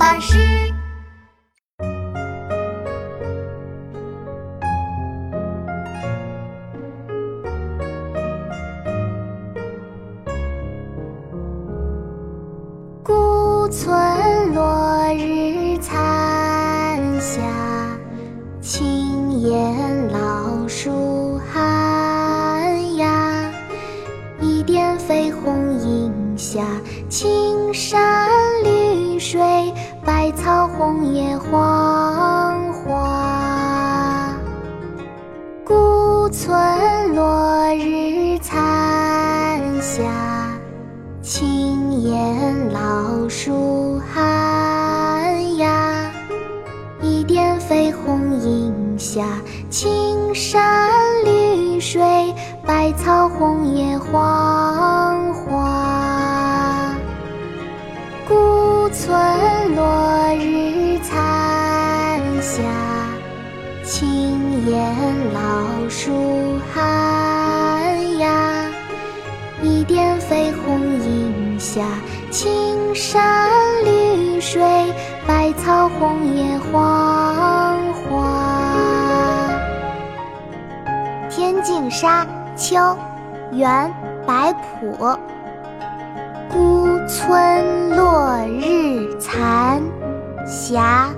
巴士。古村落日残霞，青烟老树寒鸦。一点绯红映下青山水，百草红叶黄花。古村落日残霞，青烟老树寒鸦。一点绯红映下青山绿水，百草红叶黄村落日残霞，青烟老树寒鸦。一点绯红映下青山绿水，百草红叶黄花。《天净沙·秋·元·白朴》孤村霞，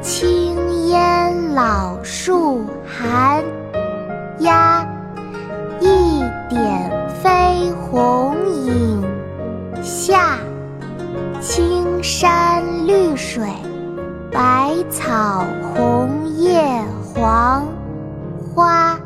青烟老树寒鸦，一点飞鸿影下，青山绿水，百草红叶，黄花。